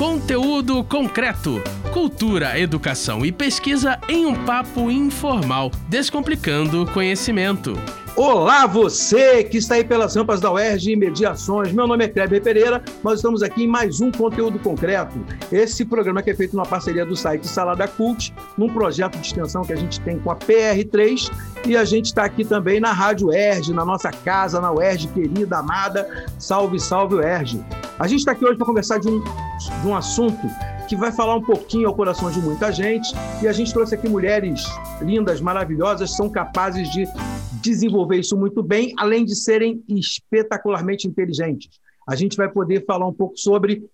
Conteúdo concreto. Cultura, educação e pesquisa em um papo informal, descomplicando conhecimento. Olá, você que está aí pelas rampas da UERJ e Mediações. Meu nome é Kleber Pereira. Nós estamos aqui em mais um conteúdo concreto. Esse programa que é feito numa parceria do site Salada Cult, num projeto de extensão que a gente tem com a PR3 e a gente está aqui também na Rádio UERJ, na nossa casa, na UERJ querida, amada. Salve, salve UERJ. A gente está aqui hoje para conversar de um, de um assunto que vai falar um pouquinho ao coração de muita gente. E a gente trouxe aqui mulheres lindas, maravilhosas, são capazes de desenvolver isso muito bem, além de serem espetacularmente inteligentes. A gente vai poder falar um pouco sobre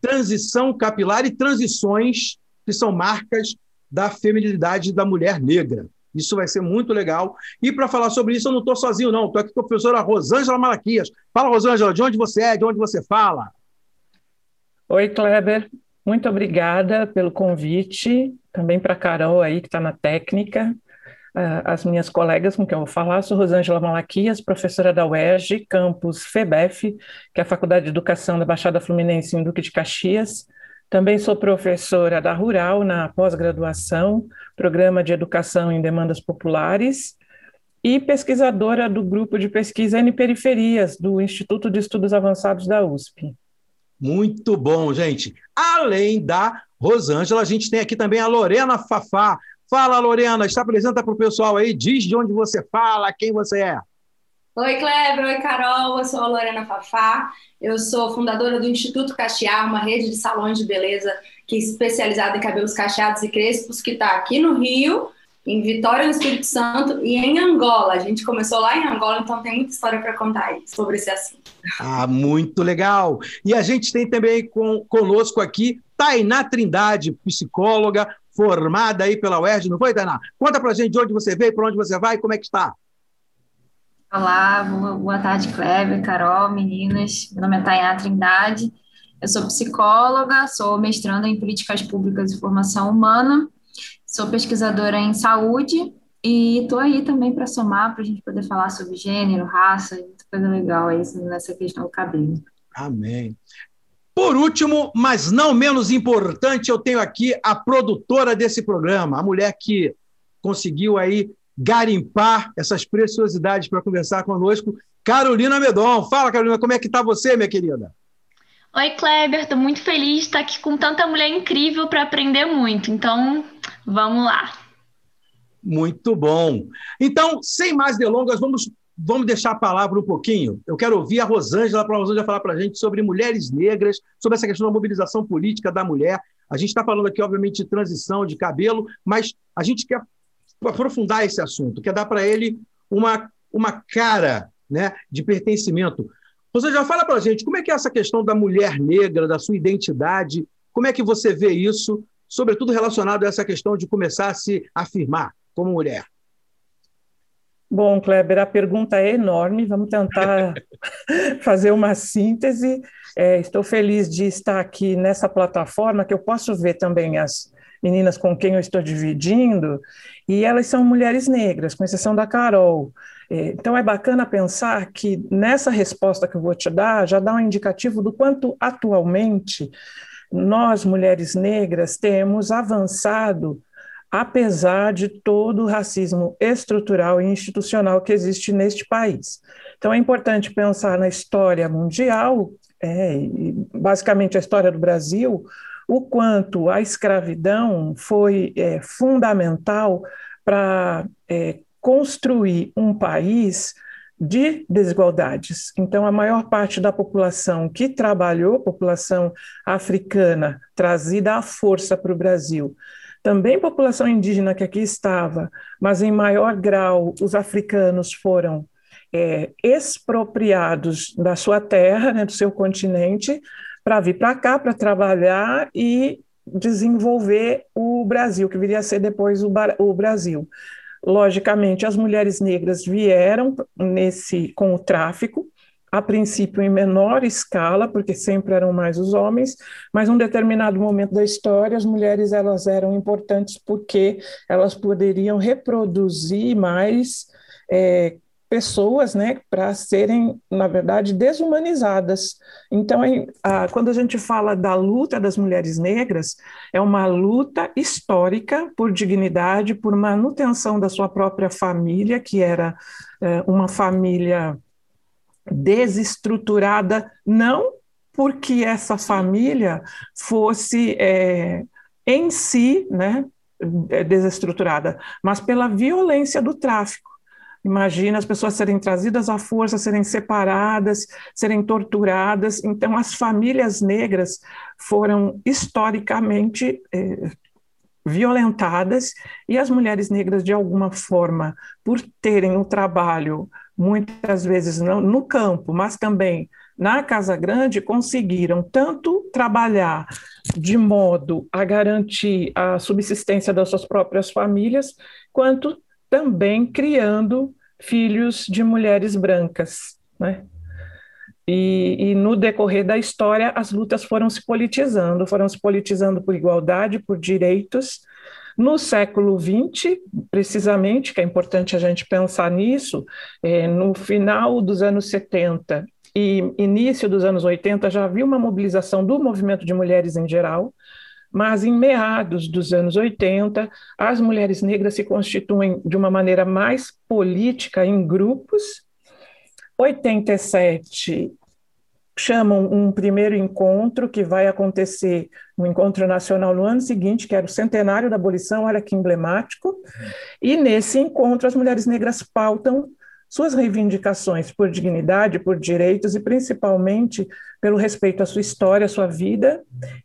transição capilar e transições que são marcas da feminilidade da mulher negra. Isso vai ser muito legal. E para falar sobre isso, eu não estou sozinho, não. Estou aqui com a professora Rosângela Malaquias. Fala, Rosângela, de onde você é, de onde você fala? Oi, Kleber. Muito obrigada pelo convite, também para a Carol aí, que está na técnica, as minhas colegas com quem eu vou falar, sou Rosângela Malaquias, professora da UERJ, campus FEBEF, que é a Faculdade de Educação da Baixada Fluminense em Duque de Caxias, também sou professora da Rural na pós-graduação, Programa de Educação em Demandas Populares, e pesquisadora do grupo de pesquisa N Periferias, do Instituto de Estudos Avançados da USP. Muito bom, gente. Além da Rosângela, a gente tem aqui também a Lorena Fafá. Fala, Lorena, está apresenta para o pessoal aí, diz de onde você fala, quem você é. Oi, Kleber, oi, Carol, eu sou a Lorena Fafá, eu sou fundadora do Instituto Cachear, uma rede de salões de beleza que é especializada em cabelos cacheados e crespos, que está aqui no Rio, em Vitória, no Espírito Santo e em Angola. A gente começou lá em Angola, então tem muita história para contar aí sobre esse assunto. Ah, muito legal. E a gente tem também com, conosco aqui Tainá Trindade, psicóloga, formada aí pela UERJ, não foi, Tainá? Conta para a gente de onde você veio, para onde você vai, como é que está? Olá, boa, boa tarde, Kleber, Carol, meninas. Meu nome é Tainá Trindade, eu sou psicóloga, sou mestranda em Políticas Públicas e Formação Humana Sou pesquisadora em saúde e estou aí também para somar, para a gente poder falar sobre gênero, raça, muita coisa legal aí nessa questão do cabelo. Amém. Por último, mas não menos importante, eu tenho aqui a produtora desse programa, a mulher que conseguiu aí garimpar essas preciosidades para conversar conosco, Carolina Medon. Fala, Carolina, como é que está você, minha querida? Oi, Kleber, estou muito feliz de estar aqui com tanta mulher incrível para aprender muito. Então, Vamos lá. Muito bom. Então, sem mais delongas, vamos, vamos deixar a palavra um pouquinho. Eu quero ouvir a Rosângela, para a Rosângela falar para a gente sobre mulheres negras, sobre essa questão da mobilização política da mulher. A gente está falando aqui, obviamente, de transição, de cabelo, mas a gente quer aprofundar esse assunto, quer dar para ele uma, uma cara né, de pertencimento. Rosângela, fala para a gente como é que é essa questão da mulher negra, da sua identidade, como é que você vê isso sobretudo relacionado a essa questão de começar a se afirmar como mulher? Bom, Kleber, a pergunta é enorme, vamos tentar fazer uma síntese. É, estou feliz de estar aqui nessa plataforma, que eu posso ver também as meninas com quem eu estou dividindo, e elas são mulheres negras, com exceção da Carol. É, então é bacana pensar que nessa resposta que eu vou te dar, já dá um indicativo do quanto atualmente nós, mulheres negras, temos avançado apesar de todo o racismo estrutural e institucional que existe neste país. Então, é importante pensar na história mundial, é, basicamente a história do Brasil, o quanto a escravidão foi é, fundamental para é, construir um país de desigualdades. Então, a maior parte da população que trabalhou, população africana, trazida à força para o Brasil, também população indígena que aqui estava, mas em maior grau os africanos foram é, expropriados da sua terra, né, do seu continente, para vir para cá para trabalhar e desenvolver o Brasil, que viria a ser depois o, o Brasil. Logicamente, as mulheres negras vieram nesse com o tráfico, a princípio em menor escala, porque sempre eram mais os homens, mas num determinado momento da história as mulheres elas eram importantes porque elas poderiam reproduzir mais é, pessoas, né, para serem, na verdade, desumanizadas. Então, a, quando a gente fala da luta das mulheres negras, é uma luta histórica por dignidade, por manutenção da sua própria família, que era é, uma família desestruturada, não porque essa família fosse é, em si, né, desestruturada, mas pela violência do tráfico. Imagina as pessoas serem trazidas à força, serem separadas, serem torturadas. Então, as famílias negras foram historicamente eh, violentadas e as mulheres negras, de alguma forma, por terem um trabalho, muitas vezes não, no campo, mas também na Casa Grande, conseguiram tanto trabalhar de modo a garantir a subsistência das suas próprias famílias, quanto também criando filhos de mulheres brancas, né? E, e, no decorrer da história, as lutas foram se politizando, foram se politizando por igualdade, por direitos. No século XX, precisamente, que é importante a gente pensar nisso, é, no final dos anos 70 e início dos anos 80, já havia uma mobilização do movimento de mulheres em geral, mas em meados dos anos 80, as mulheres negras se constituem de uma maneira mais política em grupos. 87 chamam um primeiro encontro que vai acontecer no encontro nacional no ano seguinte, que era o centenário da abolição, olha que emblemático. E nesse encontro as mulheres negras pautam suas reivindicações por dignidade, por direitos e principalmente pelo respeito à sua história, à sua vida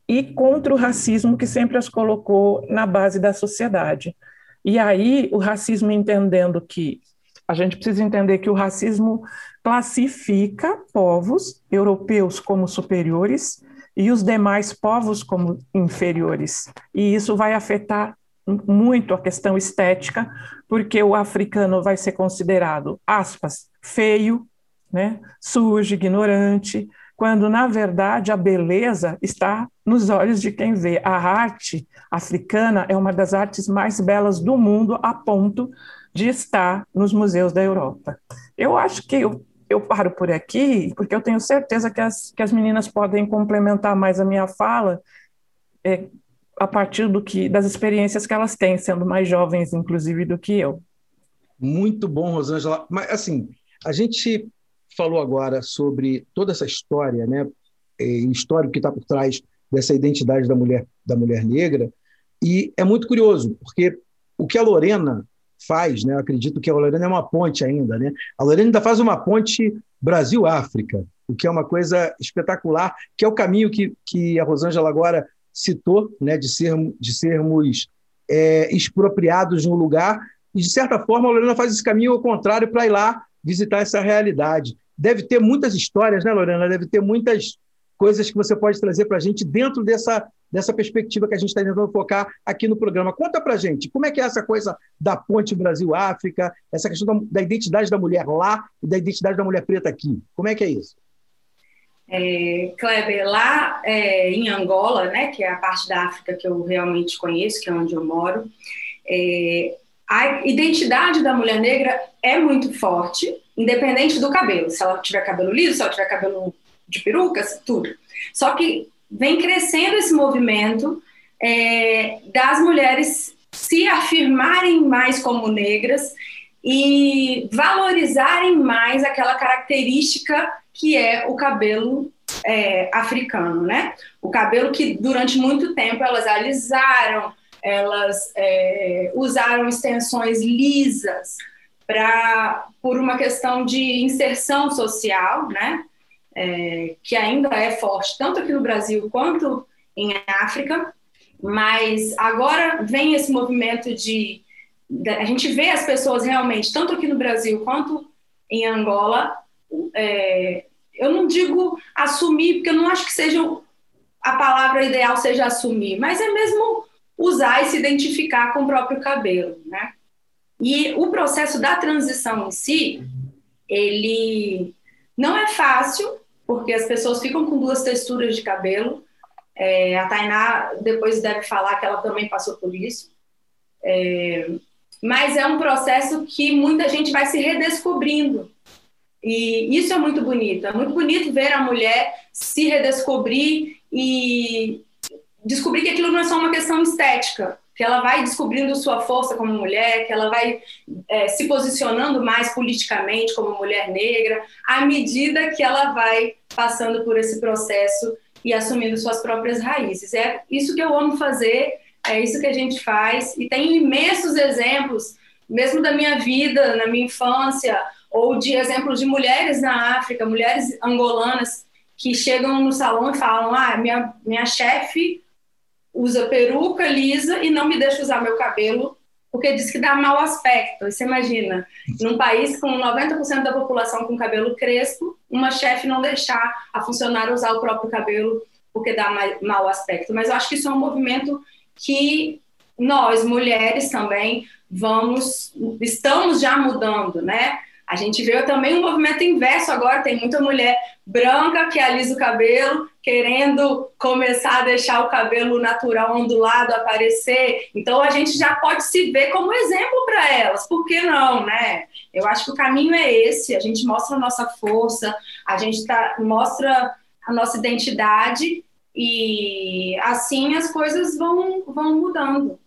e contra o racismo que sempre as colocou na base da sociedade. E aí o racismo entendendo que a gente precisa entender que o racismo classifica povos europeus como superiores e os demais povos como inferiores. E isso vai afetar muito a questão estética, porque o africano vai ser considerado, aspas, feio, né, sujo, ignorante, quando na verdade a beleza está nos olhos de quem vê. A arte africana é uma das artes mais belas do mundo, a ponto de estar nos museus da Europa. Eu acho que eu, eu paro por aqui, porque eu tenho certeza que as, que as meninas podem complementar mais a minha fala, é, a partir do que das experiências que elas têm, sendo mais jovens, inclusive, do que eu. Muito bom, Rosângela. Mas, assim, a gente falou agora sobre toda essa história, né? Histórico que está por trás dessa identidade da mulher, da mulher negra. E é muito curioso, porque o que a Lorena faz, né? Eu acredito que a Lorena é uma ponte ainda, né? A Lorena ainda faz uma ponte Brasil-África, o que é uma coisa espetacular, que é o caminho que, que a Rosângela agora citou, né, de, ser, de sermos é, expropriados no lugar, e de certa forma a Lorena faz esse caminho ao contrário para ir lá visitar essa realidade. Deve ter muitas histórias, né, Lorena? Deve ter muitas coisas que você pode trazer para a gente dentro dessa, dessa perspectiva que a gente está tentando focar aqui no programa. Conta para a gente, como é que é essa coisa da ponte Brasil-África, essa questão da, da, identidade da mulher lá e da identidade da mulher preta aqui? Como é que é isso? É, Kleber, lá é, em Angola, né, que é a parte da África que eu realmente conheço, que é onde eu moro, é, a identidade da mulher negra é muito forte, independente do cabelo. Se ela tiver cabelo liso, se ela tiver cabelo de perucas, tudo. Só que vem crescendo esse movimento é, das mulheres se afirmarem mais como negras e valorizarem mais aquela característica que é o cabelo é, africano, né? O cabelo que durante muito tempo elas alisaram, elas é, usaram extensões lisas para por uma questão de inserção social, né? É, que ainda é forte tanto aqui no Brasil quanto em África, mas agora vem esse movimento de, de a gente vê as pessoas realmente tanto aqui no Brasil quanto em Angola é, eu não digo assumir, porque eu não acho que seja a palavra ideal seja assumir, mas é mesmo usar e se identificar com o próprio cabelo, né? E o processo da transição em si, ele não é fácil, porque as pessoas ficam com duas texturas de cabelo. É, a Tainá depois deve falar que ela também passou por isso. É, mas é um processo que muita gente vai se redescobrindo. E isso é muito bonito. É muito bonito ver a mulher se redescobrir e descobrir que aquilo não é só uma questão estética, que ela vai descobrindo sua força como mulher, que ela vai é, se posicionando mais politicamente como mulher negra, à medida que ela vai passando por esse processo e assumindo suas próprias raízes. É isso que eu amo fazer, é isso que a gente faz, e tem imensos exemplos, mesmo da minha vida, na minha infância, ou de exemplos de mulheres na África, mulheres angolanas que chegam no salão e falam: Ah, minha, minha chefe usa peruca lisa e não me deixa usar meu cabelo porque diz que dá mau aspecto. Você imagina, num país com 90% da população com cabelo crespo, uma chefe não deixar a funcionária usar o próprio cabelo porque dá mau aspecto. Mas eu acho que isso é um movimento que nós, mulheres, também vamos, estamos já mudando, né? A gente vê também um movimento inverso agora, tem muita mulher branca que alisa o cabelo, querendo começar a deixar o cabelo natural ondulado aparecer. Então a gente já pode se ver como exemplo para elas. Por que não, né? Eu acho que o caminho é esse, a gente mostra a nossa força, a gente tá, mostra a nossa identidade e assim as coisas vão, vão mudando.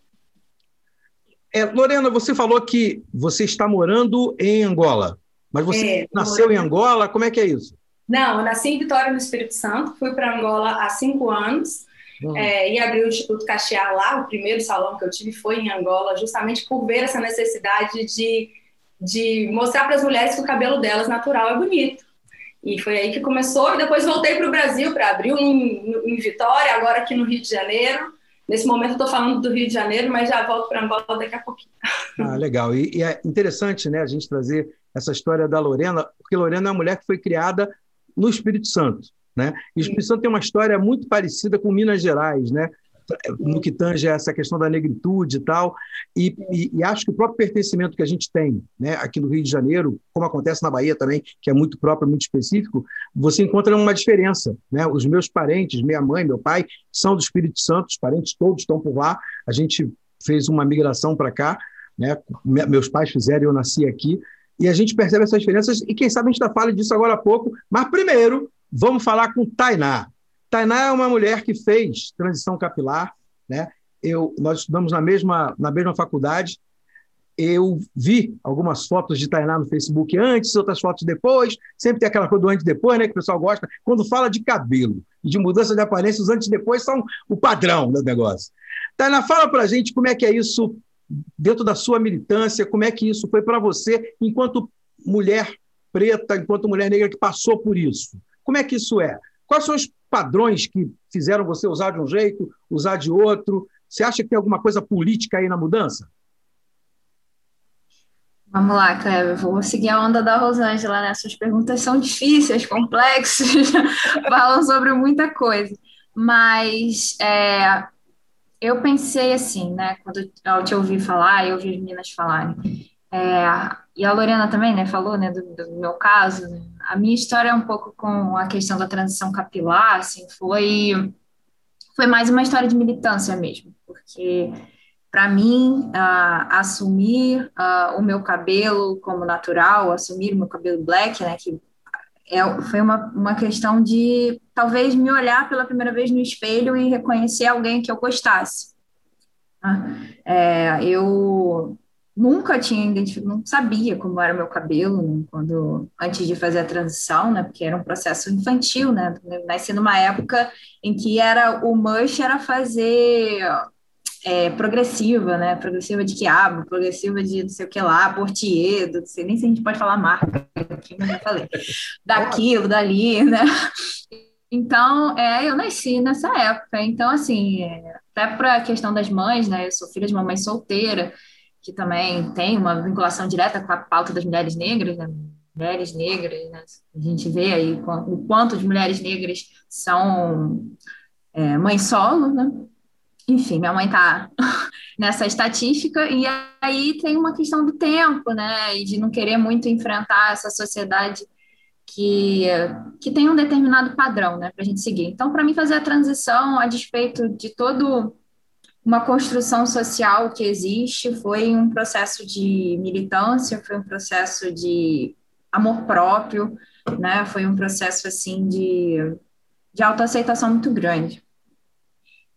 É, Lorena, você falou que você está morando em Angola, mas você é, nasceu em Angola, como é que é isso? Não, eu nasci em Vitória, no Espírito Santo, fui para Angola há cinco anos hum. é, e abri o Instituto Caxiar lá, o primeiro salão que eu tive foi em Angola, justamente por ver essa necessidade de, de mostrar para as mulheres que o cabelo delas natural é bonito. E foi aí que começou, e depois voltei para o Brasil para abrir um em Vitória, agora aqui no Rio de Janeiro, Nesse momento estou falando do Rio de Janeiro, mas já volto para Angola daqui a pouquinho. Ah, legal. E, e, é interessante né, a gente trazer essa história da Lorena, porque Lorena é uma mulher que foi criada no Espírito Santo. Né? E o Espírito Santo tem uma história muito parecida com Minas Gerais, né? No que tange essa questão da negritude e tal, e, e, e, acho que o próprio pertencimento que a gente tem né, aqui no Rio de Janeiro, como acontece na Bahia também, que é muito próprio, muito específico, você encontra uma diferença. Né? Os meus parentes, minha mãe, meu pai, são do Espírito Santo, os parentes todos estão por lá, a gente fez uma migração para cá, né? meus pais fizeram eu nasci aqui, e a gente percebe essas diferenças, e quem sabe a gente ainda fala disso agora há pouco, mas primeiro, vamos falar com Tainá. Tainá é uma mulher que fez transição capilar, né? Eu, nós estudamos na mesma, na mesma faculdade. Eu vi algumas fotos de Tainá no Facebook antes, outras fotos depois. Sempre tem aquela coisa do antes e depois, né? Que o pessoal gosta. Quando fala de cabelo e de mudança de aparência, os antes e depois são o padrão do negócio. Tainá, fala para a gente como é que é isso dentro da sua militância, como é que isso foi para você enquanto mulher preta, enquanto mulher negra que passou por isso. Como é que isso é? Quais são os padrões que fizeram você usar de um jeito, usar de outro? Você acha que tem alguma coisa política aí na mudança? Vamos lá, Cleber, vou seguir a onda da Rosângela, né? Suas perguntas são difíceis, complexas, falam sobre muita coisa. Mas é, eu pensei assim, né? Quando eu te ouvi falar, eu ouvi as meninas falarem. É, e a Lorena também, né, falou, né, do, do meu caso, a minha história é um pouco com a questão da transição capilar, assim, foi, foi mais uma história de militância mesmo, porque para mim, uh, assumir uh, o meu cabelo como natural, assumir o meu cabelo black, né, que é, foi uma, uma questão de talvez me olhar pela primeira vez no espelho e reconhecer alguém que eu gostasse. Né? É, eu nunca tinha identificado, não sabia como era meu cabelo né, quando antes de fazer a transição, né, porque era um processo infantil, né, nasci numa época em que era o mush era fazer é, progressiva, né, progressiva de quiabo, progressiva de não sei o que lá, portier, não sei nem se a gente pode falar marca aqui, mas já falei, daquilo, dali, né, então, é, eu nasci nessa época, então, assim, é, até para a questão das mães, né, eu sou filha de uma mãe solteira, que também tem uma vinculação direta com a pauta das mulheres negras, né? mulheres negras, né? a gente vê aí o quanto as mulheres negras são é, mães solo, né? Enfim, minha mãe está nessa estatística, e aí tem uma questão do tempo, né? E de não querer muito enfrentar essa sociedade que, que tem um determinado padrão, né, para a gente seguir. Então, para mim, fazer a transição a despeito de todo uma construção social que existe, foi um processo de militância, foi um processo de amor próprio, né? Foi um processo assim de, de autoaceitação muito grande.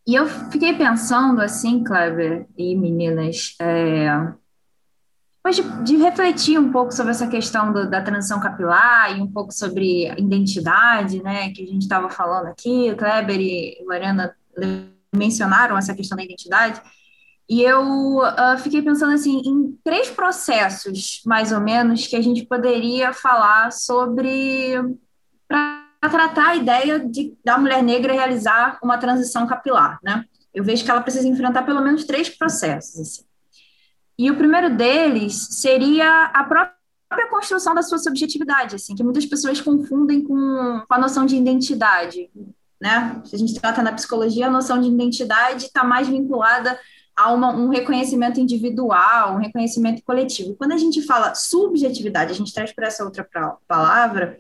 E eu fiquei pensando assim, Kleber e meninas, é, depois de, de, refletir um pouco sobre essa questão do, da transição capilar e um pouco sobre identidade, né, que a gente estava falando aqui, Kleber e Lorena mencionaram essa questão da identidade, e eu uh, fiquei pensando assim em três processos, mais ou menos, que a gente poderia falar sobre para tratar a ideia de da mulher negra realizar uma transição capilar, né? Eu vejo que ela precisa enfrentar pelo menos três processos. Assim. E o primeiro deles seria a própria construção da sua subjetividade, assim, que muitas pessoas confundem com, com a noção de identidade né? Se a gente trata na psicologia, a noção de identidade está mais vinculada a uma, um reconhecimento individual, um reconhecimento coletivo. Quando a gente fala subjetividade, a gente traz para essa outra palavra,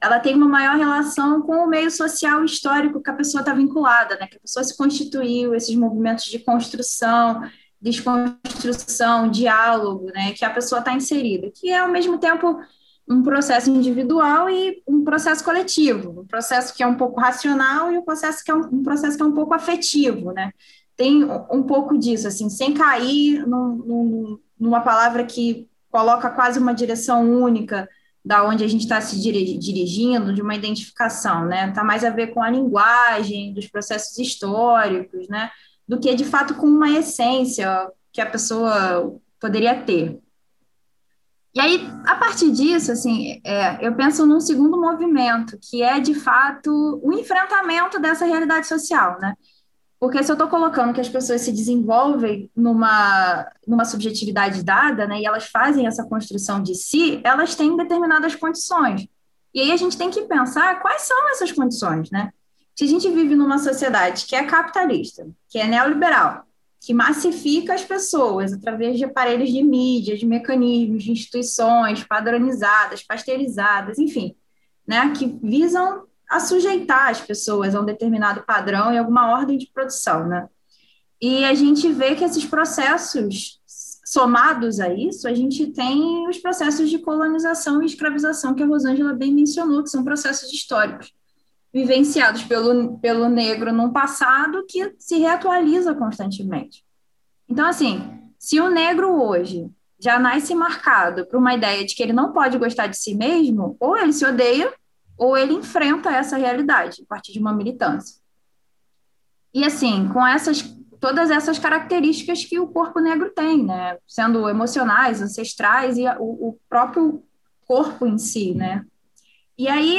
ela tem uma maior relação com o meio social histórico que a pessoa está vinculada, né? Que a pessoa se constituiu, esses movimentos de construção, desconstrução, diálogo, né? Que a pessoa está inserida, que é ao mesmo tempo um processo individual e um processo coletivo, um processo que é um pouco racional e um processo que é um, um processo que é um pouco afetivo, né? Tem um pouco disso, assim, sem cair num, num, numa palavra que coloca quase uma direção única da onde a gente está se dirigindo, de uma identificação, né? Está mais a ver com a linguagem, dos processos históricos, né? Do que de fato com uma essência que a pessoa poderia ter. E aí, a partir disso, assim, é, eu penso num segundo movimento, que é, de fato, o enfrentamento dessa realidade social, né? Porque se eu estou colocando que as pessoas se desenvolvem numa, numa subjetividade dada, né, e elas fazem essa construção de si, elas têm determinadas condições. E aí a gente tem que pensar quais são essas condições, né? Se a gente vive numa sociedade que é capitalista, que é neoliberal, que massifica as pessoas através de aparelhos de mídia, de mecanismos, de instituições padronizadas, pasteurizadas, enfim, né, que visam a sujeitar as pessoas a um determinado padrão e alguma ordem de produção, né? E a gente vê que esses processos somados a isso, a gente tem os processos de colonização e escravização que a Rosângela bem mencionou, que são processos históricos vivenciados pelo, pelo negro num passado que se reatualiza constantemente. Então, assim, se o negro hoje já nasce marcado por uma ideia de que ele não pode gostar de si mesmo, ou ele se odeia, ou ele enfrenta essa realidade a partir de uma militância. E assim, com essas todas essas características que o corpo negro tem, né? Sendo emocionais, ancestrais e o, o próprio corpo em si, né? E aí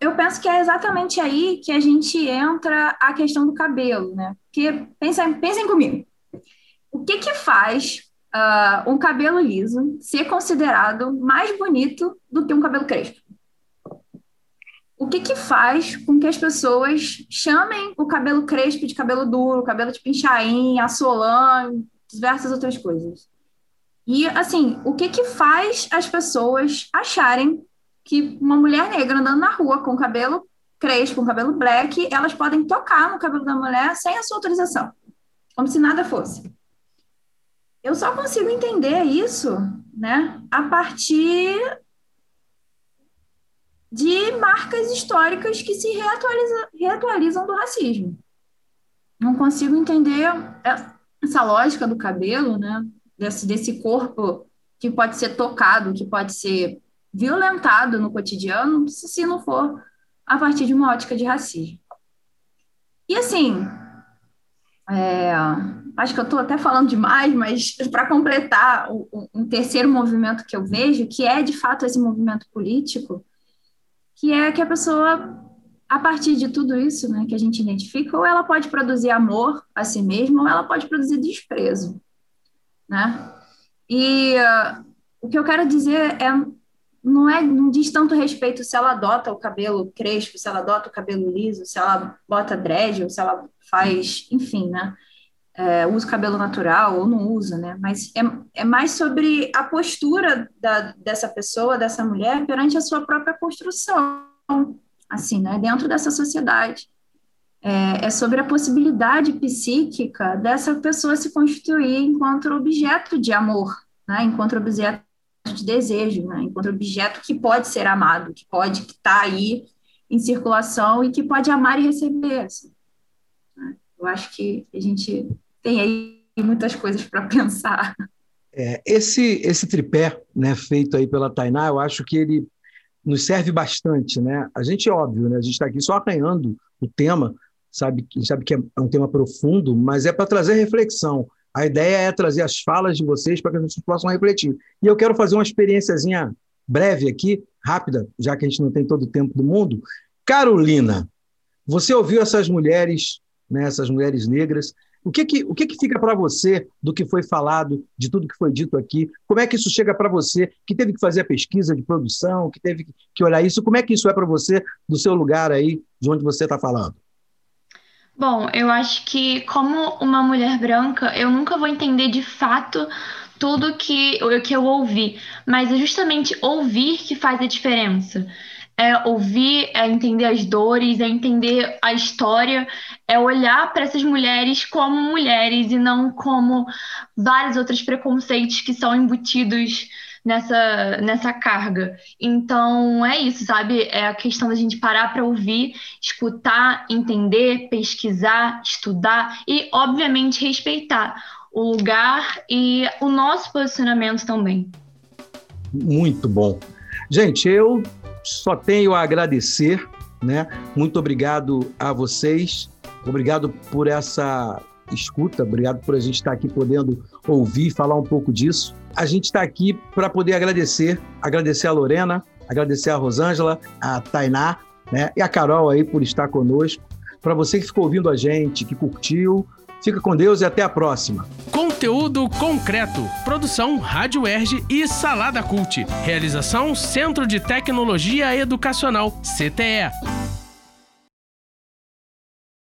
eu penso que é exatamente aí que a gente entra a questão do cabelo, né? Porque pensem, pensem comigo. O que que faz uh, um cabelo liso ser considerado mais bonito do que um cabelo crespo? O que que faz com que as pessoas chamem o cabelo crespo de cabelo duro, cabelo de pinchain, assolão, diversas outras coisas? E, assim, o que que faz as pessoas acharem que uma mulher negra andando na rua com cabelo crespo, com cabelo black, elas podem tocar no cabelo da mulher sem a sua autorização, como se nada fosse. Eu só consigo entender isso, né, a partir de marcas históricas que se reatualiza, reatualizam do racismo. Não consigo entender essa lógica do cabelo, né, desse, desse corpo que pode ser tocado, que pode ser violentado no cotidiano se não for a partir de uma ótica de racismo. E assim, é, acho que eu estou até falando demais, mas para completar um terceiro movimento que eu vejo, que é de fato esse movimento político, que é que a pessoa, a partir de tudo isso né, que a gente identifica, ou ela pode produzir amor a si mesma, ou ela pode produzir desprezo. Né? E uh, o que eu quero dizer é não é não diz tanto respeito se ela adota o cabelo crespo, se ela adota o cabelo liso, se ela bota dread, ou se ela faz, enfim, né? É, usa o cabelo natural ou não usa, né? Mas é, é mais sobre a postura da, dessa pessoa, dessa mulher, perante a sua própria construção, assim, né? Dentro dessa sociedade. é, é, sobre a possibilidade psíquica dessa pessoa se constituir enquanto objeto de amor, né? enquanto objeto de desejo, né? enquanto objeto que pode ser amado, que pode estar tá aí em circulação e que pode amar e receber. Assim, né? Eu acho que a gente tem aí muitas coisas para pensar. É, esse, esse tripé né, feito aí pela Tainá, eu acho que ele nos serve bastante. Né? A gente, é óbvio, né, a gente está aqui só arranhando o tema, sabe, sabe que é um tema profundo, mas é para trazer reflexão. A ideia é trazer as falas de vocês para que a gente possam refletir. E eu quero fazer uma experiênciazinha breve aqui, rápida, já que a gente não tem todo o tempo do mundo. Carolina, você ouviu essas mulheres, né, essas mulheres negras, o que que, o que, que fica para você do que foi falado, de tudo que foi dito aqui? Como é que isso chega para você, que teve que fazer a pesquisa de produção, que teve que olhar isso? Como é que isso é para você, do seu lugar aí, de onde você está falando? Bom, eu acho que, como uma mulher branca, eu nunca vou entender de fato tudo que, que eu ouvi, mas é justamente ouvir que faz a diferença. É ouvir, é entender as dores, é entender a história, é olhar para essas mulheres como mulheres e não como vários outros preconceitos que são embutidos nessa, nessa carga. Então, é isso, sabe? É a questão da gente parar para ouvir, escutar, entender, pesquisar, estudar e, obviamente, respeitar o lugar e o nosso posicionamento também. Muito bom. Gente, eu só tenho a agradecer, né? Muito obrigado a vocês, obrigado por essa escuta, obrigado por a gente estar aqui podendo ouvir, falar um pouco disso. A gente está aqui para poder agradecer, agradecer a Lorena, agradecer a Rosângela, a Tainá, né? E a Carol aí por estar conosco. Para você que ficou ouvindo a gente, que curtiu, fica com Deus e até a próxima. Conteúdo concreto. Produção Rádio Erge e Salada Cult. Realização Centro de Tecnologia Educacional, CTE.